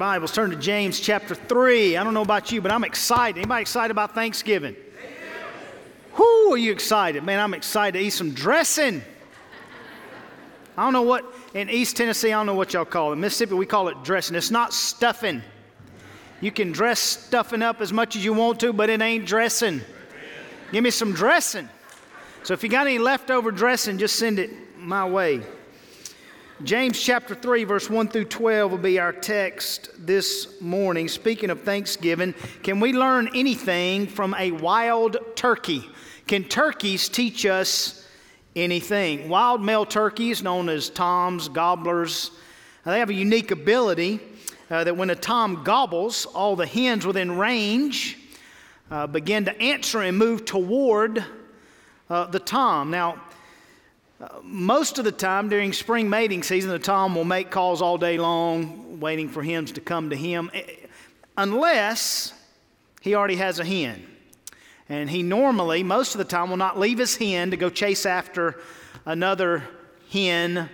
Bibles, turn to James chapter 3. I don't know about you, but I'm excited. Anybody excited about Thanksgiving? Whoo, are you excited? Man, I'm excited to eat some dressing. I don't know what, in East Tennessee, I don't know what y'all call it. Mississippi, we call it dressing. It's not stuffing. You can dress stuffing up as much as you want to, but it ain't dressing. Give me some dressing. So if you got any leftover dressing, just send it my way. James chapter 3, verse 1 through 12 will be our text this morning. Speaking of Thanksgiving, can we learn anything from a wild turkey? Can turkeys teach us anything? Wild male turkeys, known as toms, gobblers, they have a unique ability uh, that when a tom gobbles, all the hens within range uh, begin to answer and move toward uh, the tom. Now, most of the time during spring mating season, the tom will make calls all day long, waiting for hens to come to him, eh, unless he already has a hen. And he normally, most of the time, will not leave his hen to go chase after another hen,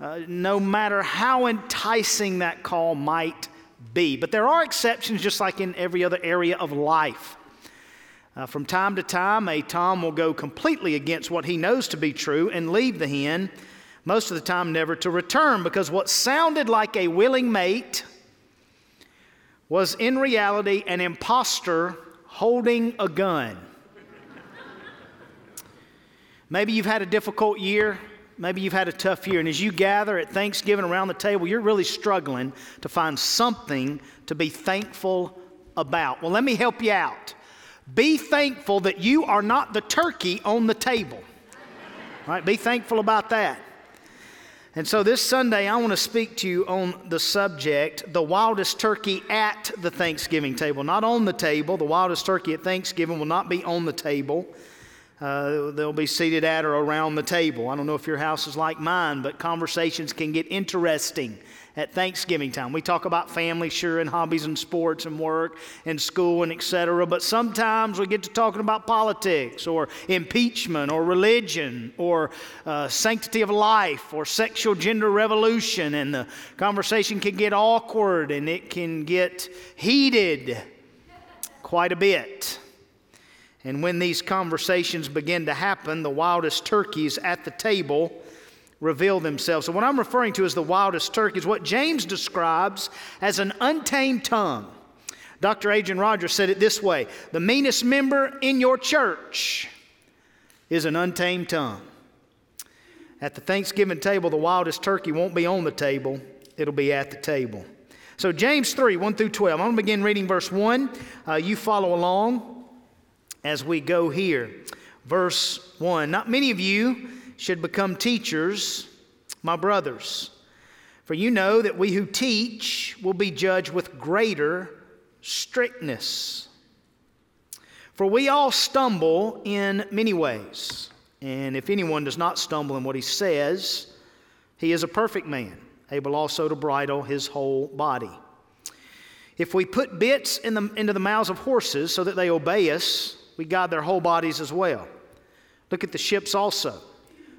uh, no matter how enticing that call might be. But there are exceptions, just like in every other area of life. Uh, from time to time, a tom will go completely against what he knows to be true and leave the hen, most of the time never to return, because what sounded like a willing mate was in reality an impostor holding a gun. Maybe you've had a difficult year. Maybe you've had a tough year. And as you gather at Thanksgiving around the table, you're really struggling to find something to be thankful about. Well, let me help you out. Be thankful that you are not the turkey on the table. Right? Be thankful about that. And so this Sunday, I want to speak to you on the subject the wildest turkey at the Thanksgiving table. Not on the table. The wildest turkey at Thanksgiving will not be on the table. Uh, they'll be seated at or around the table. I don't know if your house is like mine, but conversations can get interesting at Thanksgiving time. We talk about family, sure, and hobbies and sports and work and school and etc. But sometimes we get to talking about politics or impeachment or religion or uh, sanctity of life or sexual gender revolution, and the conversation can get awkward and it can get heated quite a bit. And when these conversations begin to happen, the wildest turkeys at the table reveal themselves. So, what I'm referring to as the wildest turkey is what James describes as an untamed tongue. Dr. Adrian Rogers said it this way The meanest member in your church is an untamed tongue. At the Thanksgiving table, the wildest turkey won't be on the table, it'll be at the table. So, James 3 1 through 12. I'm going to begin reading verse 1. Uh, you follow along as we go here. Verse 1. Not many of you should become teachers, my brothers. For you know that we who teach will be judged with greater strictness. For we all stumble in many ways. And if anyone does not stumble in what he says, he is a perfect man, able also to bridle his whole body. If we put bits in the, into the mouths of horses so that they obey us, we guide their whole bodies as well. Look at the ships also.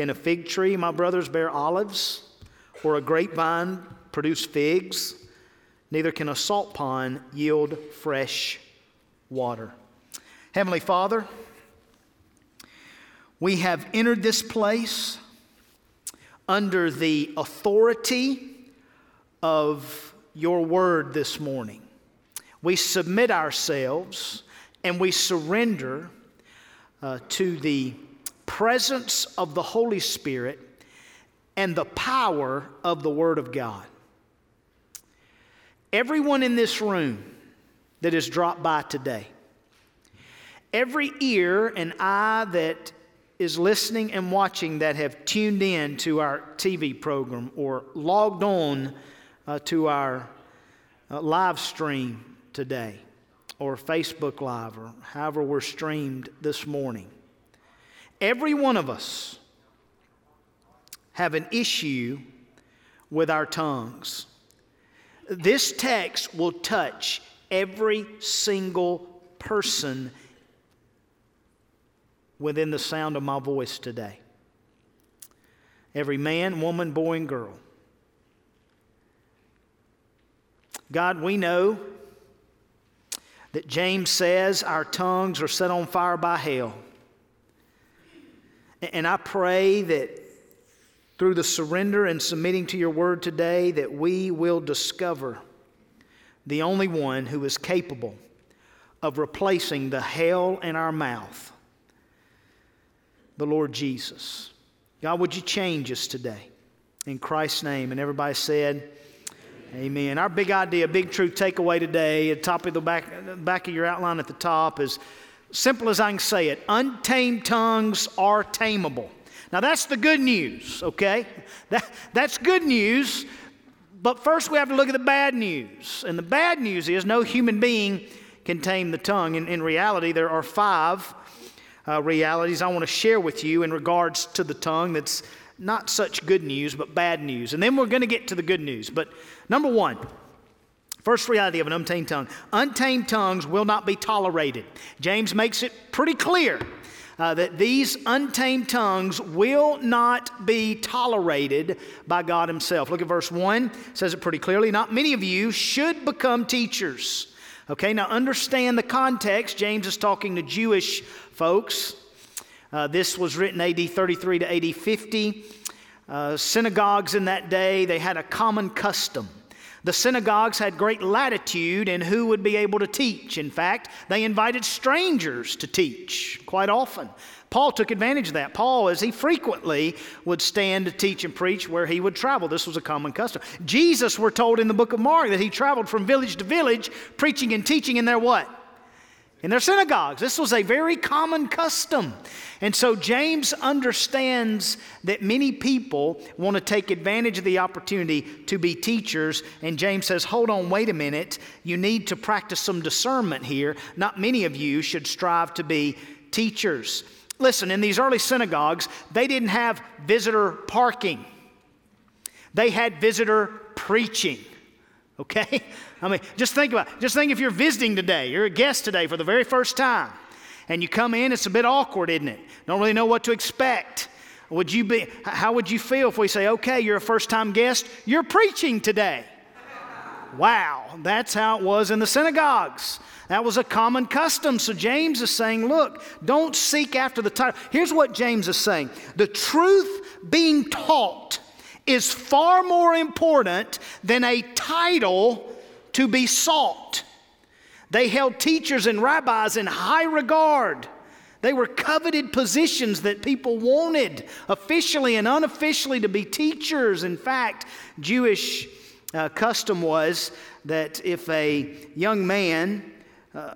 Can a fig tree, my brothers, bear olives? Or a grapevine produce figs? Neither can a salt pond yield fresh water. Heavenly Father, we have entered this place under the authority of your word this morning. We submit ourselves and we surrender uh, to the presence of the Holy Spirit and the power of the Word of God. Everyone in this room that has dropped by today, every ear and eye that is listening and watching that have tuned in to our TV program or logged on uh, to our uh, live stream today or Facebook Live or however we're streamed this morning. Every one of us have an issue with our tongues. This text will touch every single person within the sound of my voice today. Every man, woman, boy, and girl. God, we know that James says our tongues are set on fire by hell. And I pray that through the surrender and submitting to your word today that we will discover the only one who is capable of replacing the hell in our mouth the Lord Jesus. God, would you change us today? In Christ's name. And everybody said, Amen. Amen. Our big idea, big truth takeaway today, at the top of the back, back of your outline at the top is simple as I can say it untamed tongues are tameable. Now, that's the good news, okay? That, that's good news. But first, we have to look at the bad news. And the bad news is no human being can tame the tongue. In, in reality, there are five uh, realities I want to share with you in regards to the tongue that's not such good news, but bad news. And then we're going to get to the good news. But number one, first reality of an untamed tongue untamed tongues will not be tolerated. James makes it pretty clear. Uh, that these untamed tongues will not be tolerated by God Himself. Look at verse 1, says it pretty clearly. Not many of you should become teachers. Okay, now understand the context. James is talking to Jewish folks. Uh, this was written AD 33 to AD 50. Uh, synagogues in that day, they had a common custom. The synagogues had great latitude in who would be able to teach. In fact, they invited strangers to teach quite often. Paul took advantage of that. Paul, as he frequently would stand to teach and preach where he would travel, this was a common custom. Jesus, we're told in the book of Mark that he traveled from village to village, preaching and teaching in their what? In their synagogues. This was a very common custom. And so James understands that many people want to take advantage of the opportunity to be teachers. And James says, hold on, wait a minute. You need to practice some discernment here. Not many of you should strive to be teachers. Listen, in these early synagogues, they didn't have visitor parking, they had visitor preaching. Okay? I mean, just think about. Just think if you're visiting today, you're a guest today for the very first time, and you come in, it's a bit awkward, isn't it? Don't really know what to expect. Would you be, how would you feel if we say, okay, you're a first time guest, you're preaching today? Wow, that's how it was in the synagogues. That was a common custom. So James is saying, look, don't seek after the title. Here's what James is saying the truth being taught is far more important than a title to be sought. They held teachers and rabbis in high regard. They were coveted positions that people wanted, officially and unofficially, to be teachers. In fact, Jewish uh, custom was that if a young man uh,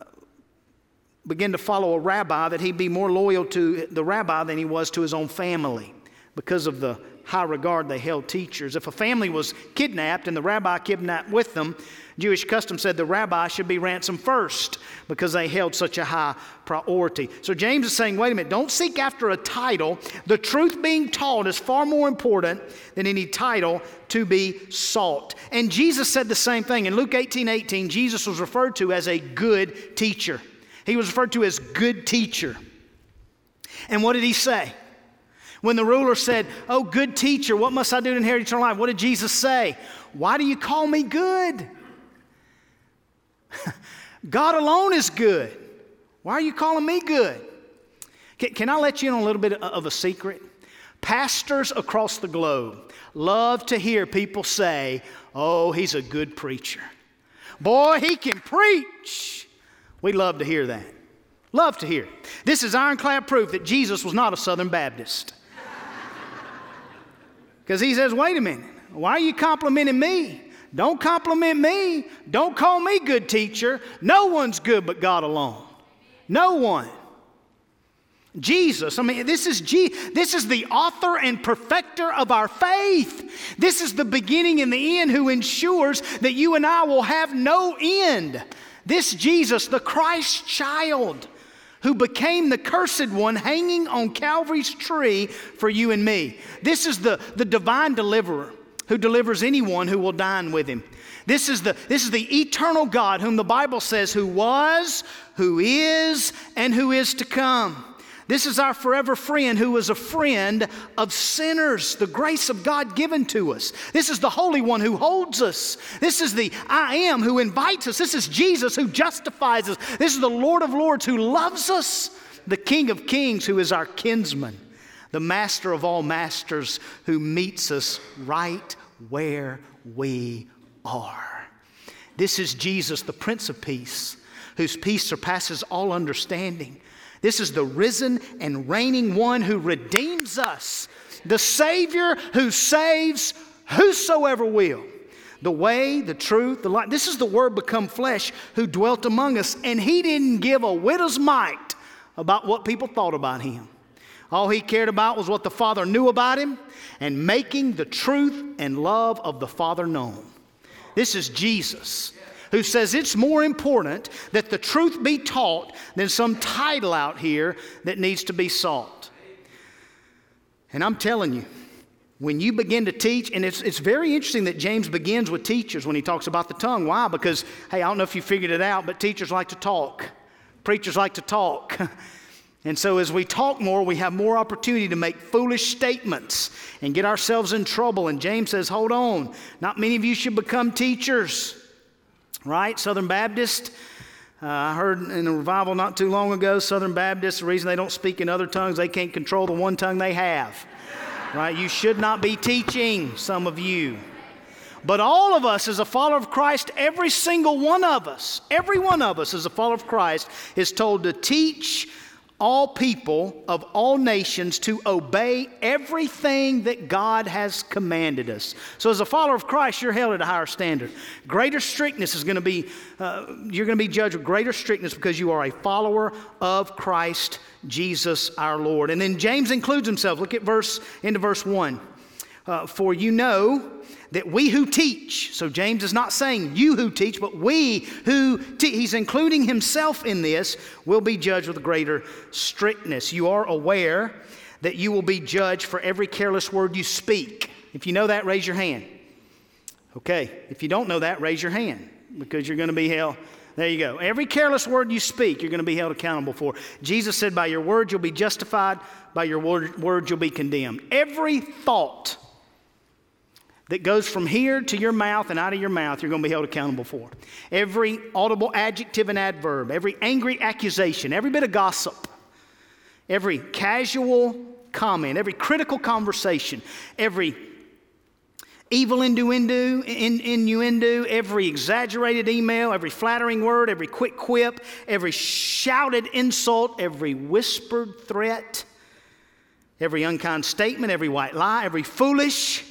begin to follow a rabbi, that he'd be more loyal to the rabbi than he was to his own family because of the high regard they held teachers. If a family was kidnapped and the rabbi kidnapped with them, Jewish custom said the rabbi should be ransomed first because they held such a high priority. So James is saying, wait a minute, don't seek after a title. The truth being taught is far more important than any title to be sought. And Jesus said the same thing. In Luke 18 18, Jesus was referred to as a good teacher. He was referred to as good teacher. And what did he say? When the ruler said, Oh, good teacher, what must I do to inherit eternal life? What did Jesus say? Why do you call me good? God alone is good. Why are you calling me good? Can, can, I let you in on a little bit of a secret? Pastors across the globe love to hear people say, Oh, he's a good preacher. Boy, he can preach. We love to hear that. Love to hear. This is ironclad proof that Jesus was not a Southern Baptist. Because he says, wait a minute, why are you complimenting me? Don't compliment me. Don't call me good teacher. No one's good but God alone. No one. Jesus, I mean, this is, G, this is the author and perfecter of our faith. This is the beginning and the end who ensures that you and I will have no end. This Jesus, the Christ child, who became the cursed one hanging on Calvary's tree for you and me. This is the, the divine deliverer who delivers anyone who will dine with him. This is, the, this is the eternal God whom the Bible says who was, who is, and who is to come. This is our forever friend who is a friend of sinners, the grace of God given to us. This is the Holy One who holds us. This is the I am who invites us. This is Jesus who justifies us. This is the Lord of Lords who loves us, the King of Kings who is our kinsman, the Master of all masters who meets us right where we are. This is Jesus, the Prince of Peace, whose peace surpasses all understanding. This is the risen and reigning one who redeems us, the Savior who saves whosoever will. The way, the truth, the light. This is the Word become flesh who dwelt among us, and He didn't give a widow's mite about what people thought about Him. All He cared about was what the Father knew about Him and making the truth and love of the Father known. This is Jesus who says it's more important that the truth be taught than some title out here that needs to be sought. And I'm telling you, when you begin to teach, and it's, it's very interesting that James begins with teachers when he talks about the tongue. Why? Because, hey, I don't know if you figured it out, but teachers like to talk, preachers like to talk. And so, as we talk more, we have more opportunity to make foolish statements and get ourselves in trouble. And James says, Hold on, not many of you should become teachers right? Southern Baptist. Uh, I heard in a revival not too long ago, Southern Baptists, the reason they don't speak in other tongues, they can't control the one tongue they have. Right? You should not be teaching, some of you. But all of us, as a follower of Christ, every single one of us, every one of us, as a follower of Christ, is told to teach all people of all nations to obey everything that God has commanded us. So, as a follower of Christ, you're held at a higher standard. Greater strictness is going to be, uh, you're going to be judged with greater strictness because you are a follower of Christ Jesus our Lord. And then James includes himself. Look at verse, into verse 1. Uh, For you know that we who teach, so James is not saying you who teach, but we who he's including himself in this, will be judged with greater strictness. You are aware that you will be judged for every careless word you speak. If you know that, raise your hand. Okay, if you don't know that, raise your hand because you're going to be held. There you go. Every careless word you speak, you're going to be held accountable for. Jesus said, By your word you'll be justified, by your word, word you'll be condemned. Every thought that goes from here to your mouth and out of your mouth, you're going to be held accountable for. Every audible adjective and adverb, every angry accusation, every bit of gossip, every casual comment, every critical conversation, every evil innuendo, in, innuendo, every exaggerated email, every flattering word, every quick quip, every shouted insult, every whispered threat, every unkind statement, every white lie, every foolish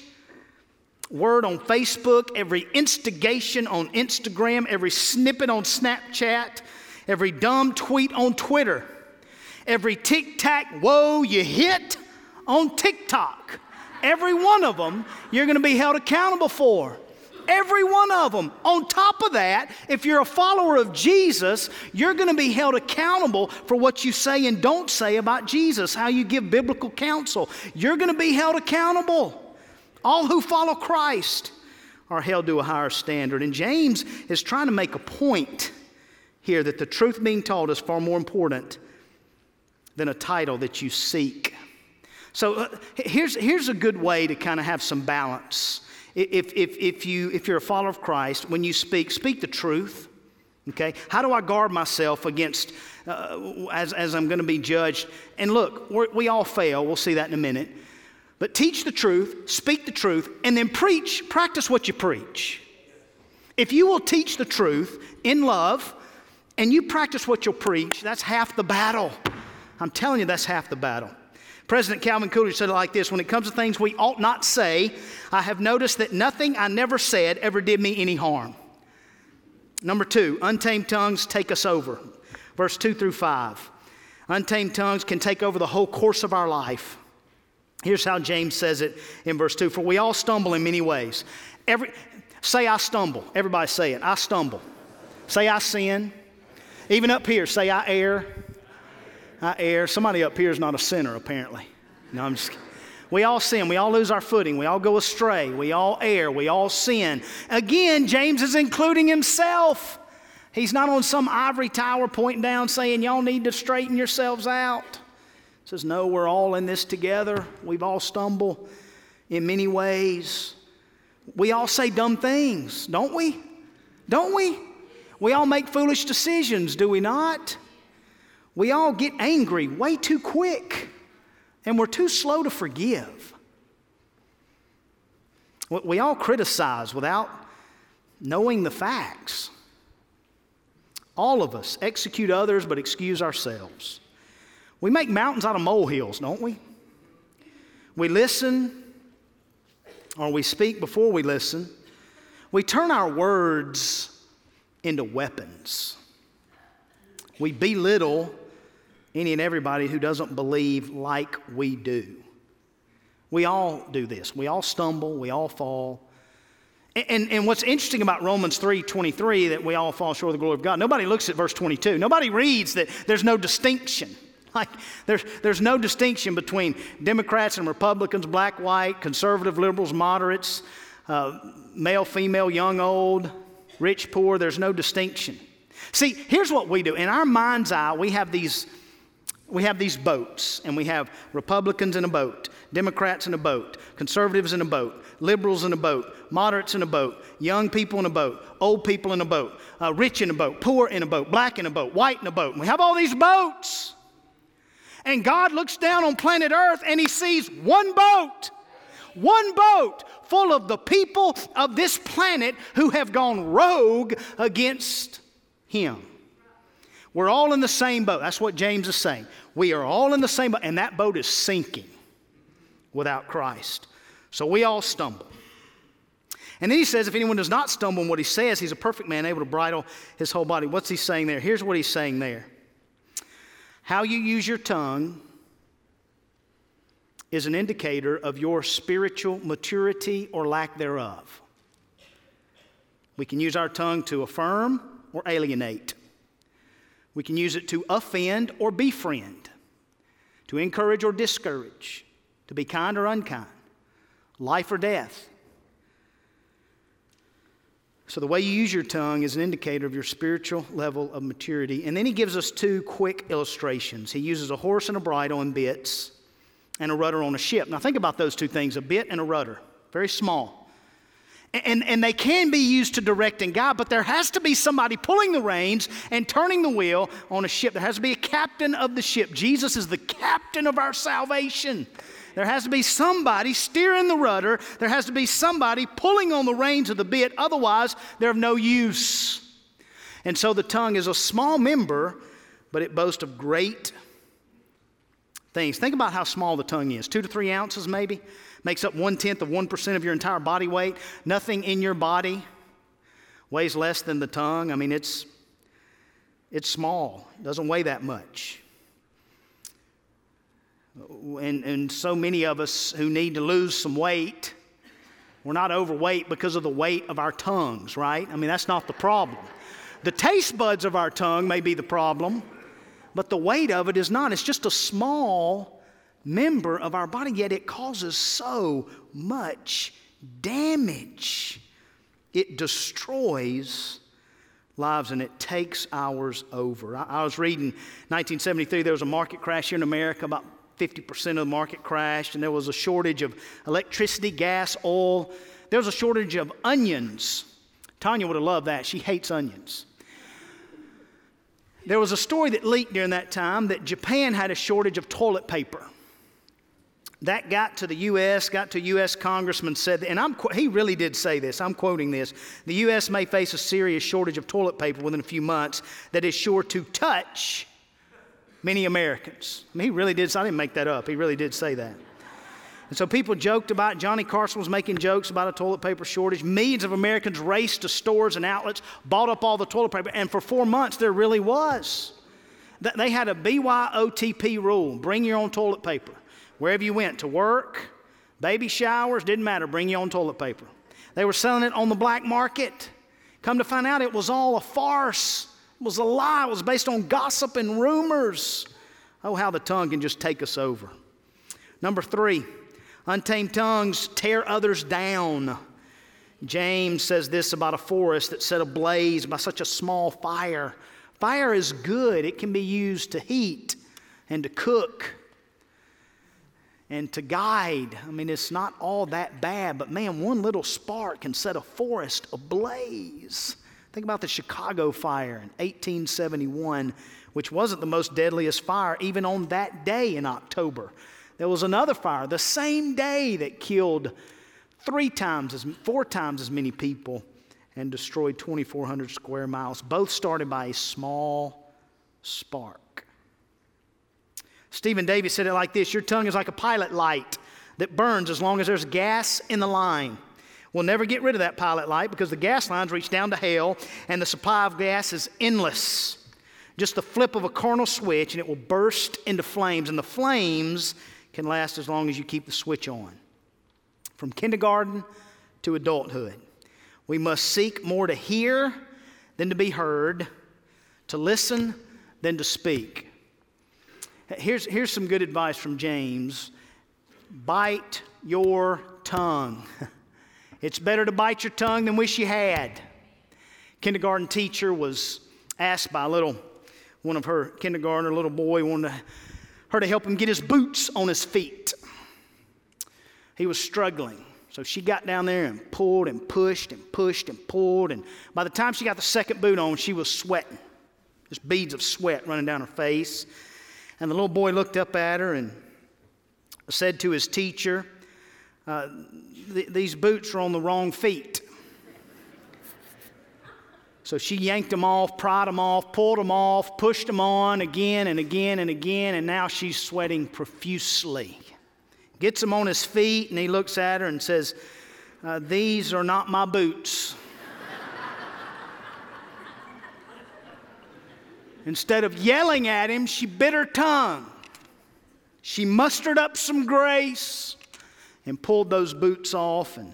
word on Facebook, every instigation on Instagram, every snippet on Snapchat, every dumb tweet on Twitter, every tic tac whoa you hit on TikTok. Every one of them you're going to be held accountable for. Every one of them. On top of that, if you're a follower of Jesus, you're going to be held accountable for what you say and don't say about Jesus, how you give biblical counsel. You're going to be held accountable. All who follow Christ are held to a higher standard. And James is trying to make a point here that the truth being taught is far more important than a title that you seek. So uh, here's, here's a good way to kind of have some balance if, if, if, you, if you're a follower of Christ, when you speak, speak the truth. Okay? How do I guard myself against, uh, as, as I'm going to be judged? And look, we all fail. We'll see that in a minute. But teach the truth, speak the truth, and then preach, practice what you preach. If you will teach the truth in love and you practice what you'll preach, that's half the battle. I'm telling you, that's half the battle. President Calvin Coolidge said it like this When it comes to things we ought not say, I have noticed that nothing I never said ever did me any harm. Number two, untamed tongues take us over. Verse 2 through 5. Untamed tongues can take over the whole course of our life. Here's how James says it in verse 2 For we all stumble in many ways. Every, say, I stumble. Everybody say it. I stumble. Say, I sin. Even up here, say, I err. I err. Somebody up here is not a sinner, apparently. No, I'm just kidding. We all sin. We all lose our footing. We all go astray. We all err. We all sin. Again, James is including himself. He's not on some ivory tower pointing down saying, Y'all need to straighten yourselves out. Says, No, we're all in this together. We've all stumbled in many ways. We all say dumb things, don't we? Don't we? We all make foolish decisions, do we not? We all get angry way too quick, and we're too slow to forgive. We all criticize without knowing the facts. All of us execute others but excuse ourselves. We make mountains out of molehills, don't we? We listen or we speak before we listen. We turn our words into weapons. We belittle any and everybody who doesn't believe like we do. We all do this. We all stumble, we all fall. And, and, and what's interesting about Romans 3:23 that we all fall short of the glory of God, nobody looks at verse 22. Nobody reads that there's no distinction. Like there's, there's no distinction between Democrats and Republicans, black, white, conservative, liberals, moderates, uh, male, female, young, old, rich, poor. There's no distinction. See, here's what we do. In our mind's eye, we have these we have these boats, and we have Republicans in a boat, Democrats in a boat, conservatives in a boat, liberals in a boat, moderates in a boat, young people in a boat, old people in a boat, uh, rich in a boat, poor in a boat, black in a boat, white in a boat. And we have all these boats. And God looks down on planet Earth and He sees one boat, one boat full of the people of this planet who have gone rogue against Him. We're all in the same boat. That's what James is saying. We are all in the same boat, and that boat is sinking without Christ. So we all stumble. And then he says, if anyone does not stumble in what he says, he's a perfect man, able to bridle his whole body. What's he saying there? Here's what he's saying there How you use your tongue is an indicator of your spiritual maturity or lack thereof. We can use our tongue to affirm or alienate. We can use it to offend or befriend, to encourage or discourage, to be kind or unkind, life or death. So, the way you use your tongue is an indicator of your spiritual level of maturity. And then he gives us two quick illustrations. He uses a horse and a bridle and bits, and a rudder on a ship. Now, think about those two things a bit and a rudder, very small. And, and they can be used to direct and guide, but there has to be somebody pulling the reins and turning the wheel on a ship. There has to be a captain of the ship. Jesus is the captain of our salvation. There has to be somebody steering the rudder. There has to be somebody pulling on the reins of the bit. Otherwise, they're of no use. And so the tongue is a small member, but it boasts of great things. Think about how small the tongue is two to three ounces, maybe makes up one tenth of 1% of your entire body weight. Nothing in your body weighs less than the tongue. I mean, it's, it's small, it doesn't weigh that much. And, and so many of us who need to lose some weight, we're not overweight because of the weight of our tongues, right? I mean, that's not the problem. The taste buds of our tongue may be the problem, but the weight of it is not. It's just a small member of our body, yet it causes so much damage. It destroys lives and it takes ours over. I, I was reading 1973, there was a market crash here in America, about 50% of the market crashed, and there was a shortage of electricity, gas, oil. There was a shortage of onions. Tanya would have loved that. She hates onions. There was a story that leaked during that time that Japan had a shortage of toilet paper that got to the U.S., got to U.S. congressman, said, and I'm, he really did say this, I'm quoting this the U.S. may face a serious shortage of toilet paper within a few months that is sure to touch many Americans. I mean, he really did, I didn't make that up, he really did say that. And so people joked about it. Johnny Carson was making jokes about a toilet paper shortage. Millions of Americans raced to stores and outlets, bought up all the toilet paper, and for four months there really was. They had a BYOTP rule bring your own toilet paper. Wherever you went, to work, baby showers, didn't matter, bring your own toilet paper. They were selling it on the black market. Come to find out, it was all a farce. Was a lie. It was based on gossip and rumors. Oh, how the tongue can just take us over. Number three, untamed tongues tear others down. James says this about a forest that set ablaze by such a small fire. Fire is good, it can be used to heat and to cook and to guide. I mean, it's not all that bad, but man, one little spark can set a forest ablaze. Think about the Chicago fire in 1871, which wasn't the most deadliest fire even on that day in October. There was another fire the same day that killed three times as four times as many people and destroyed 2400 square miles both started by a small spark Stephen Davis said it like this Your tongue is like a pilot light that burns as long as there's gas in the line. We'll never get rid of that pilot light because the gas lines reach down to hell and the supply of gas is endless. Just the flip of a carnal switch and it will burst into flames, and the flames can last as long as you keep the switch on. From kindergarten to adulthood, we must seek more to hear than to be heard, to listen than to speak. Here's, here's some good advice from James bite your tongue. it's better to bite your tongue than wish you had. Kindergarten teacher was asked by a little, one of her kindergartner, little boy, wanted her to help him get his boots on his feet. He was struggling. So she got down there and pulled and pushed and pushed and pulled. And by the time she got the second boot on, she was sweating. Just beads of sweat running down her face. And the little boy looked up at her and said to his teacher, uh, th- These boots are on the wrong feet. So she yanked them off, pried them off, pulled them off, pushed them on again and again and again, and now she's sweating profusely. Gets him on his feet, and he looks at her and says, uh, These are not my boots. Instead of yelling at him, she bit her tongue. She mustered up some grace and pulled those boots off and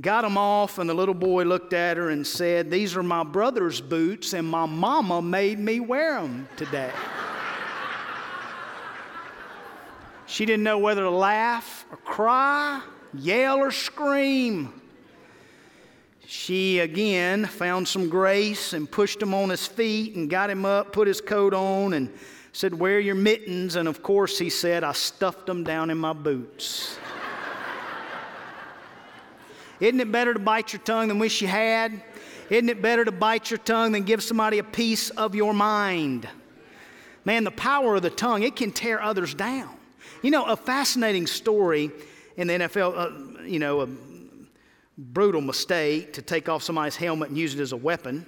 got them off. And the little boy looked at her and said, These are my brother's boots, and my mama made me wear them today. she didn't know whether to laugh or cry, yell or scream she again found some grace and pushed him on his feet and got him up, put his coat on, and said, Wear your mittens. And of course, he said, I stuffed them down in my boots. Isn't it better to bite your tongue than wish you had? Isn't it better to bite your tongue than give somebody a piece of your mind? Man, the power of the tongue, it can tear others down. You know, a fascinating story in the NFL, uh, you know, a brutal mistake to take off somebody's helmet and use it as a weapon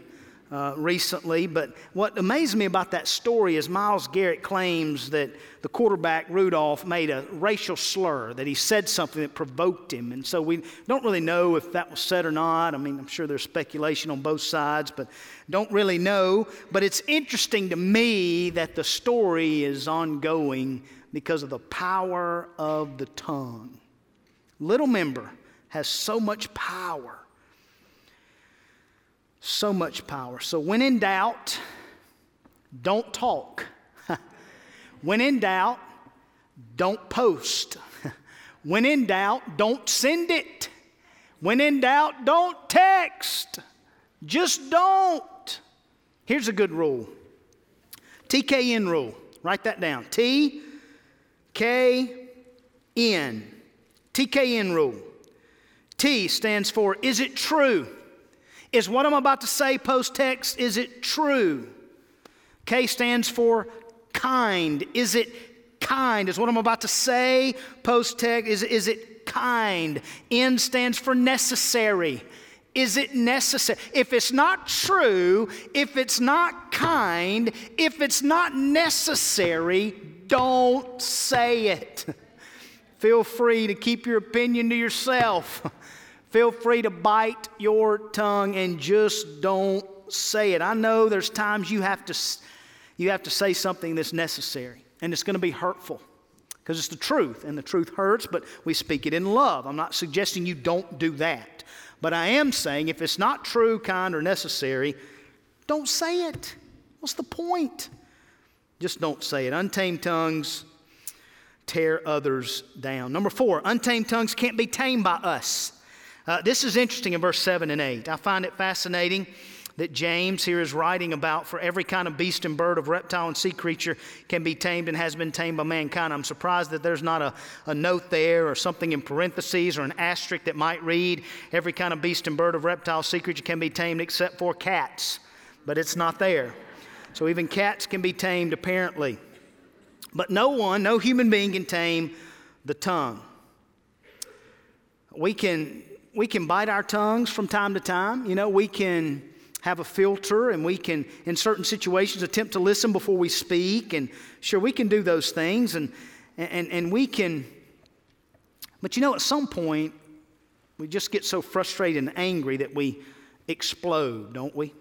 uh, recently. But what amazed me about that story is Myles Garrett claims that the quarterback Rudolph made a racial slur, that he said something that provoked him. And so we don't really know if that was said or not. I mean, I'm sure there's speculation on both sides, but don't really know. But it's interesting to me that the story is ongoing because of the power of the tongue. Little member has so much power. So much power. So when in doubt, don't talk. when in doubt, don't post. when in doubt, don't send it. When in doubt, don't text. Just don't. Here's a good rule TKN rule. Write that down. T K N. TKN rule. T stands for is it true? Is what I'm about to say post text, is it true? K stands for kind. Is it kind? Is what I'm about to say post text, is, is it kind? N stands for necessary. Is it necessary? If it's not true, if it's not kind, if it's not necessary, don't say it. Feel free to keep your opinion to yourself. Feel free to bite your tongue and just don't say it. I know there's times you have to, you have to say something that's necessary, and it's going to be hurtful because it's the truth, and the truth hurts, but we speak it in love. I'm not suggesting you don't do that. But I am saying if it's not true, kind, or necessary, don't say it. What's the point? Just don't say it. Untamed tongues tear others down. Number four, untamed tongues can't be tamed by us. Uh, this is interesting in verse 7 and 8. I find it fascinating that James here is writing about for every kind of beast and bird, of reptile and sea creature can be tamed and has been tamed by mankind. I'm surprised that there's not a, a note there or something in parentheses or an asterisk that might read every kind of beast and bird, of reptile, sea creature can be tamed except for cats. But it's not there. So even cats can be tamed apparently. But no one, no human being can tame the tongue. We can, we can bite our tongues from time to time. You know, we can have a filter and we can, in certain situations, attempt to listen before we speak. And sure, we can do those things and, and, and we can, but you know, at some point, we just get so frustrated and angry that we explode, don't we?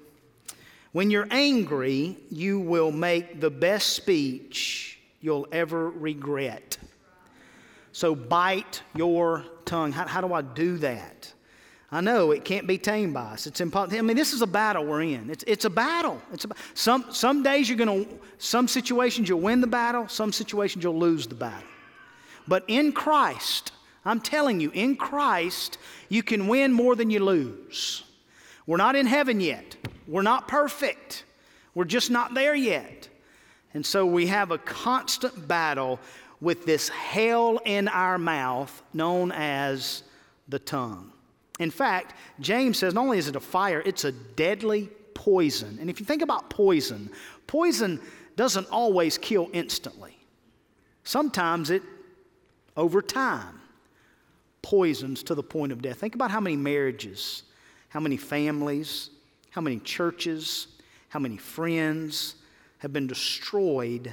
When you're angry, you will make the best speech you'll ever regret. So bite your tongue. How, how do I do that? I know it can't be tamed by us. It's impossible. I mean, this is a battle we're in. It's, it's a battle. It's a, some, some days you're going to, some situations you'll win the battle, some situations you'll lose the battle. But in Christ, I'm telling you, in Christ, you can win more than you lose. We're not in heaven yet. We're not perfect. We're just not there yet. And so we have a constant battle with this hell in our mouth known as the tongue. In fact, James says not only is it a fire, it's a deadly poison. And if you think about poison, poison doesn't always kill instantly. Sometimes it, over time, poisons to the point of death. Think about how many marriages, how many families, how many churches, how many friends have been destroyed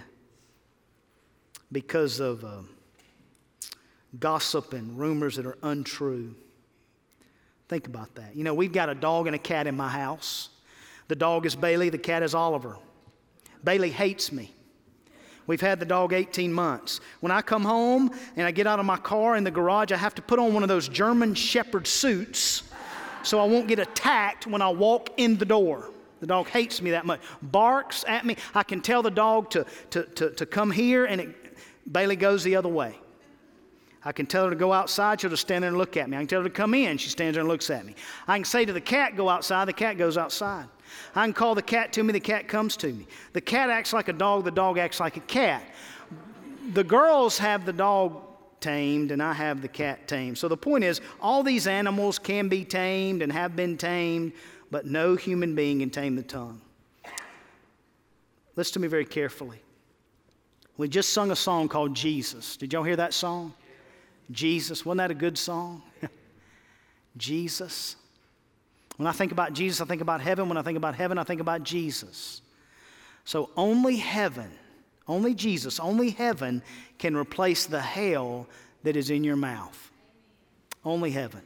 because of uh, gossip and rumors that are untrue. Think about that. You know, we've got a dog and a cat in my house. The dog is Bailey, the cat is Oliver. Bailey hates me. We've had the dog 18 months. When I come home and I get out of my car in the garage, I have to put on one of those German Shepherd suits so I won't get attacked when I walk in the door. The dog hates me that much. Barks at me. I can tell the dog to, to, to, to come here, and it, Bailey goes the other way. I can tell her to go outside, she'll just stand there and look at me. I can tell her to come in, she stands there and looks at me. I can say to the cat, go outside, the cat goes outside. I can call the cat to me, the cat comes to me. The cat acts like a dog, the dog acts like a cat. The girls have the dog tamed, and I have the cat tamed. So the point is, all these animals can be tamed and have been tamed, but no human being can tame the tongue. Listen to me very carefully. We just sung a song called Jesus. Did y'all hear that song? Jesus. Wasn't that a good song? Jesus. When I think about Jesus, I think about heaven. When I think about heaven, I think about Jesus. So only heaven, only Jesus, only heaven can replace the hell that is in your mouth. Only heaven.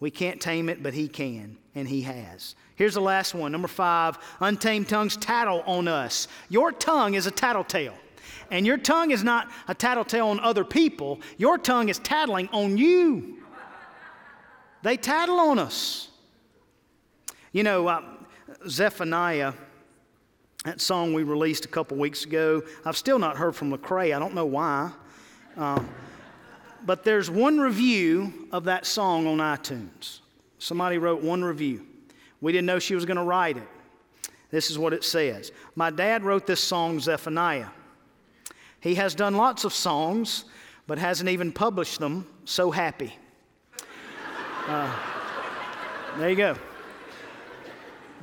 We can't tame it, but He can, and He has. Here's the last one. Number five untamed tongues tattle on us. Your tongue is a tattletale. And your tongue is not a tattletale on other people, your tongue is tattling on you. They tattle on us. You know, uh, Zephaniah, that song we released a couple weeks ago, I've still not heard from Lecrae. I don't know why. Uh, but there's one review of that song on iTunes. Somebody wrote one review. We didn't know she was going to write it. This is what it says My dad wrote this song, Zephaniah. He has done lots of songs, but hasn't even published them. So happy. Uh, there you go.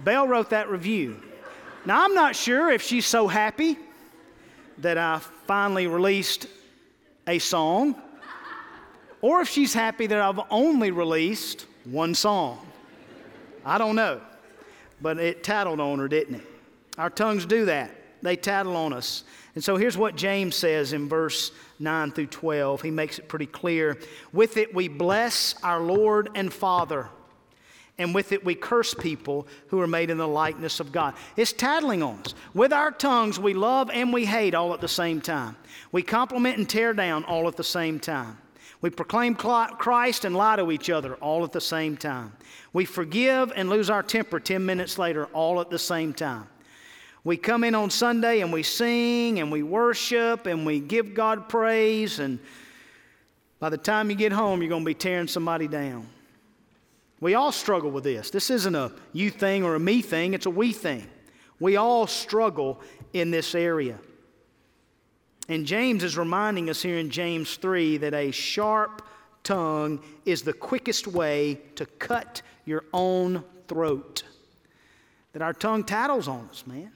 Belle wrote that review. Now, I'm not sure if she's so happy that I finally released a song, or if she's happy that I've only released one song. I don't know. But it tattled on her, didn't it? Our tongues do that, they tattle on us. And so here's what James says in verse 9 through 12. He makes it pretty clear. With it we bless our Lord and Father, and with it we curse people who are made in the likeness of God. It's tattling on us. With our tongues we love and we hate all at the same time. We compliment and tear down all at the same time. We proclaim Christ and lie to each other all at the same time. We forgive and lose our temper 10 minutes later all at the same time. We come in on Sunday and we sing and we worship and we give God praise, and by the time you get home, you're going to be tearing somebody down. We all struggle with this. This isn't a you thing or a me thing, it's a we thing. We all struggle in this area. And James is reminding us here in James 3 that a sharp tongue is the quickest way to cut your own throat. That our tongue tattles on us, man.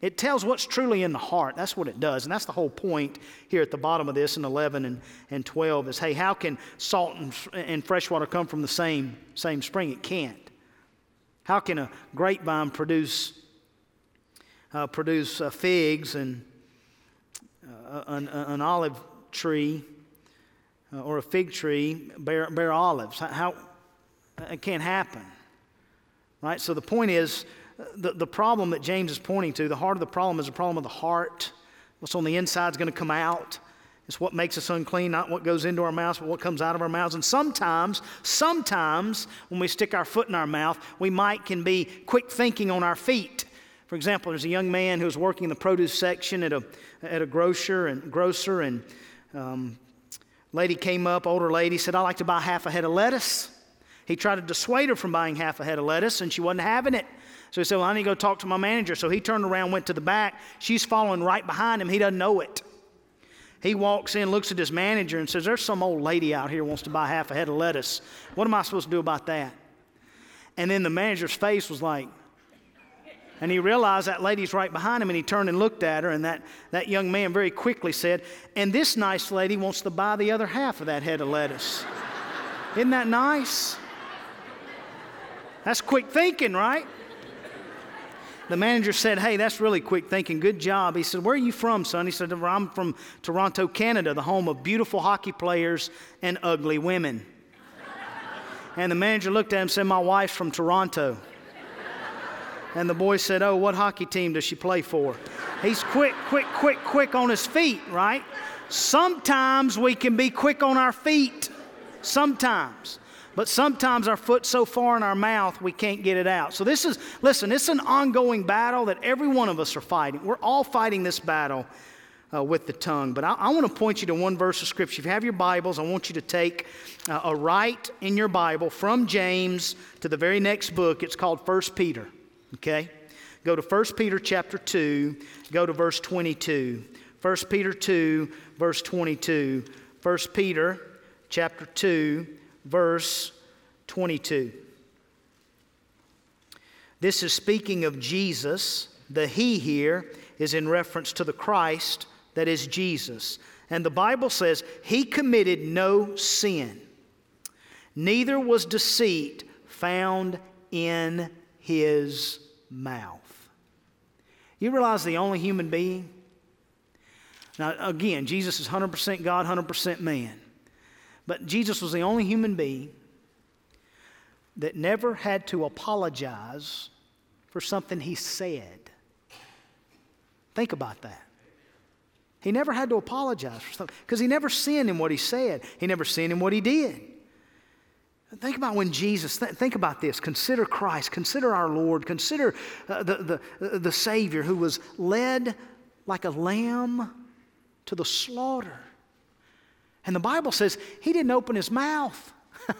It tells what's truly in the heart. That's what it does. And that's the whole point here at the bottom of this in 11 and, and 12 is hey, how can salt and, and fresh water come from the same, same spring? It can't. How can a grapevine produce, uh, produce uh, figs and an, an, olive tree uh, or a fig tree bear, bear olives? How, it can't happen. Right? So the point is, the, the problem that James is pointing to, the heart of the problem is the problem of the heart. What's on the inside is going to come out. It's what makes us unclean, not what goes into our mouths, but what comes out of our mouths. And sometimes, sometimes when we stick our foot in our mouth, we might can be quick thinking on our feet. For example, there's a young man who was working in the produce section at a, at a grocer and grocer, and um, lady came up, older lady, said, I'd like to buy half a head of lettuce. He tried to dissuade her from buying half a head of lettuce, and she wasn't having it. So he said, Well, I need to go talk to my manager. So he turned around, went to the back. She's following right behind him. He doesn't know it. He walks in, looks at his manager, and says, There's some old lady out here wants to buy half a head of lettuce. What am I supposed to do about that? And then the manager's face was like, and he realized that lady's right behind him, and he turned and looked at her, and that, that young man very quickly said, And this nice lady wants to buy the other half of that head of lettuce. Isn't that nice? That's quick thinking, right? the manager said, Hey, that's really quick thinking. Good job. He said, Where are you from, son? He said, I'm from Toronto, Canada, the home of beautiful hockey players and ugly women. and the manager looked at him and said, My wife's from Toronto. And the boy said, Oh, what hockey team does she play for? He's quick, quick, quick, quick on his feet, right? Sometimes we can be quick on our feet. Sometimes. But sometimes our foot's so far in our mouth we can't get it out. So this is, listen, it's an ongoing battle that every one of us are fighting. We're all fighting this battle uh, with the tongue. But I, I want to point you to one verse of Scripture. If you have your Bibles, I want you to take uh, a right in your Bible from James to the very next book. It's called 1 Peter. Okay? Go to 1 Peter chapter 2, go to verse 22. 1 Peter 2, verse 22. 1 Peter chapter 2, verse 22. This is speaking of Jesus. The He here is in reference to the Christ that is Jesus. And the Bible says, He committed no sin, neither was deceit found in His mouth. You realize the only human being? Now, again, Jesus is 100% God, 100% man. But Jesus was the only human being that never had to apologize for something he said. Think about that. He never had to apologize for something because he never sinned in what he said, he never sinned in what he did. Think about when Jesus, th- think about this. Consider Christ, consider our Lord, consider uh, the, the, the Savior who was led like a lamb to the slaughter. And the Bible says he didn't open his mouth.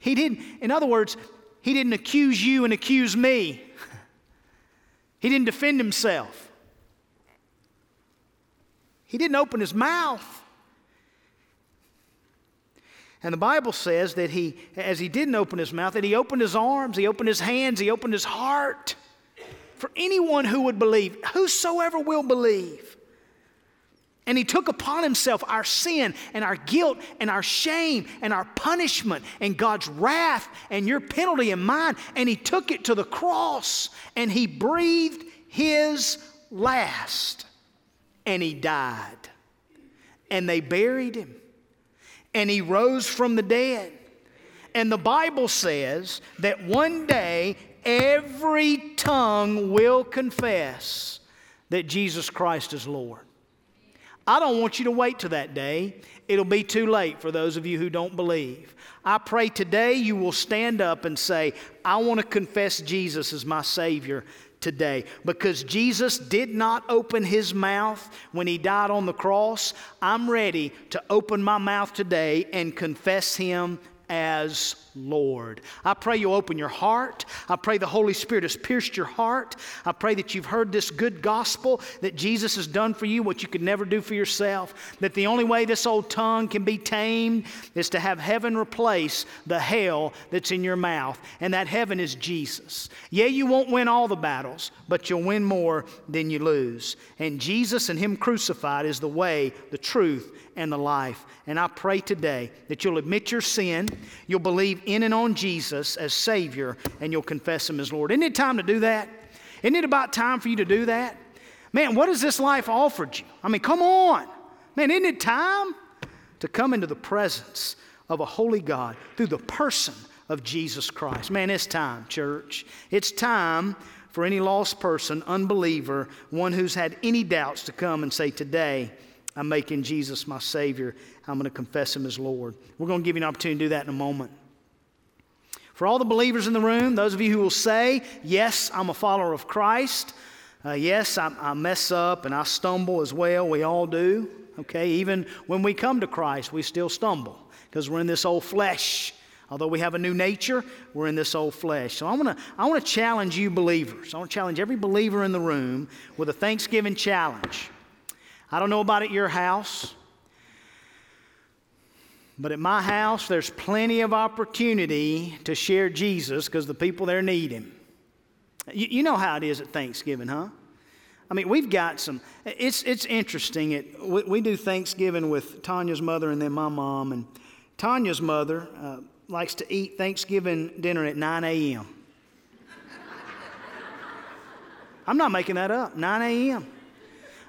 he didn't, in other words, he didn't accuse you and accuse me. he didn't defend himself. He didn't open his mouth. And the Bible says that he, as he didn't open his mouth, that he opened his arms, he opened his hands, he opened his heart for anyone who would believe, whosoever will believe. And he took upon himself our sin and our guilt and our shame and our punishment and God's wrath and your penalty and mine. And he took it to the cross and he breathed his last and he died. And they buried him and he rose from the dead. And the Bible says that one day every tongue will confess that Jesus Christ is Lord. I don't want you to wait to that day. It'll be too late for those of you who don't believe. I pray today you will stand up and say, I want to confess Jesus as my Savior today. Because Jesus did not open his mouth when he died on the cross, I'm ready to open my mouth today and confess him as Lord. I pray you'll open your heart. I pray the Holy Spirit has pierced your heart. I pray that you've heard this good gospel that Jesus has done for you what you could never do for yourself. That the only way this old tongue can be tamed is to have heaven replace the hell that's in your mouth. And that heaven is Jesus. Yeah, you won't win all the battles, but you'll win more than you lose. And Jesus and Him crucified is the way, the truth, and the life. And I pray today that you'll admit your sin, you'll believe in and on Jesus as Savior, and you'll confess Him as Lord. Isn't it time to do that? Isn't it about time for you to do that? Man, what has this life offered you? I mean, come on. Man, isn't it time to come into the presence of a holy God through the person of Jesus Christ? Man, it's time, church. It's time for any lost person, unbeliever, one who's had any doubts to come and say, Today, I'm making Jesus my Savior. I'm going to confess Him as Lord. We're going to give you an opportunity to do that in a moment. For all the believers in the room, those of you who will say, Yes, I'm a follower of Christ. Uh, yes, I, I mess up and I stumble as well. We all do. Okay, even when we come to Christ, we still stumble because we're in this old flesh. Although we have a new nature, we're in this old flesh. So I want to I want to challenge you believers. I want to challenge every believer in the room with a Thanksgiving challenge. I don't know about at your house, but at my house, there's plenty of opportunity to share Jesus because the people there need him. You, you, know how it is at Thanksgiving, huh? I mean, we've got some. It's, it's interesting. It, we, we do Thanksgiving with Tanya's mother and then my mom. And Tanya's mother uh, likes to eat Thanksgiving dinner at 9 a.m. I'm not making that up. 9 a.m.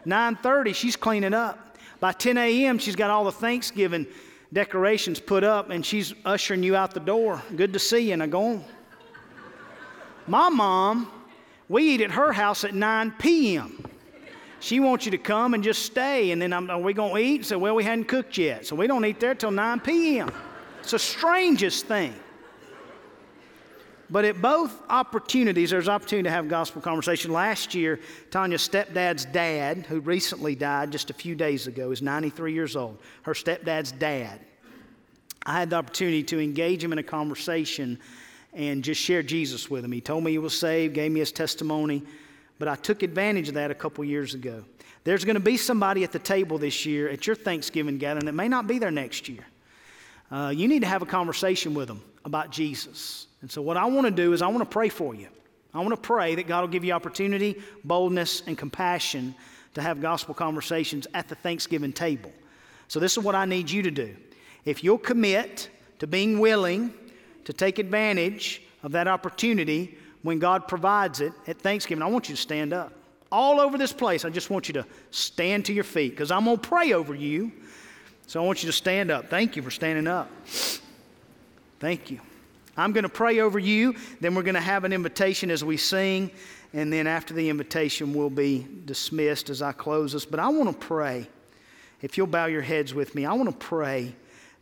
9:30, she's cleaning up. By 10 a.m., she's got all the Thanksgiving decorations put up, and she's ushering you out the door. Good to see you. And I go on. My mom, we eat at her house at 9 p.m. She wants you to come and just stay, and then I'm, are we going to eat? So, well, we hadn't cooked yet, so we don't eat there till 9 p.m. It's the strangest thing. But at both opportunities, there's opportunity to have gospel conversation. Last year, Tanya's stepdad's dad, who recently died just a few days ago, is 93 years old. Her stepdad's dad. I had the opportunity to engage him in a conversation and just share Jesus with him. He told me he was saved, gave me his testimony, but I took advantage of that a couple years ago. There's going to be somebody at the table this year at your Thanksgiving gathering that may not be there next year. Uh, you need to have a conversation with them about Jesus. And so, what I want to do is, I want to pray for you. I want to pray that God will give you opportunity, boldness, and compassion to have gospel conversations at the Thanksgiving table. So, this is what I need you to do. If you'll commit to being willing to take advantage of that opportunity when God provides it at Thanksgiving, I want you to stand up. All over this place, I just want you to stand to your feet because I'm going to pray over you. So I want you to stand up. Thank you for standing up. Thank you. I'm going to pray over you, then we're going to have an invitation as we sing, and then after the invitation, we'll be dismissed as I close us. But I want to pray. if you'll bow your heads with me, I want to pray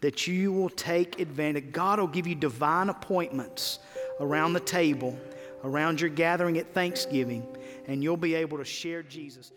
that you will take advantage. God will give you divine appointments around the table, around your gathering at Thanksgiving, and you'll be able to share Jesus.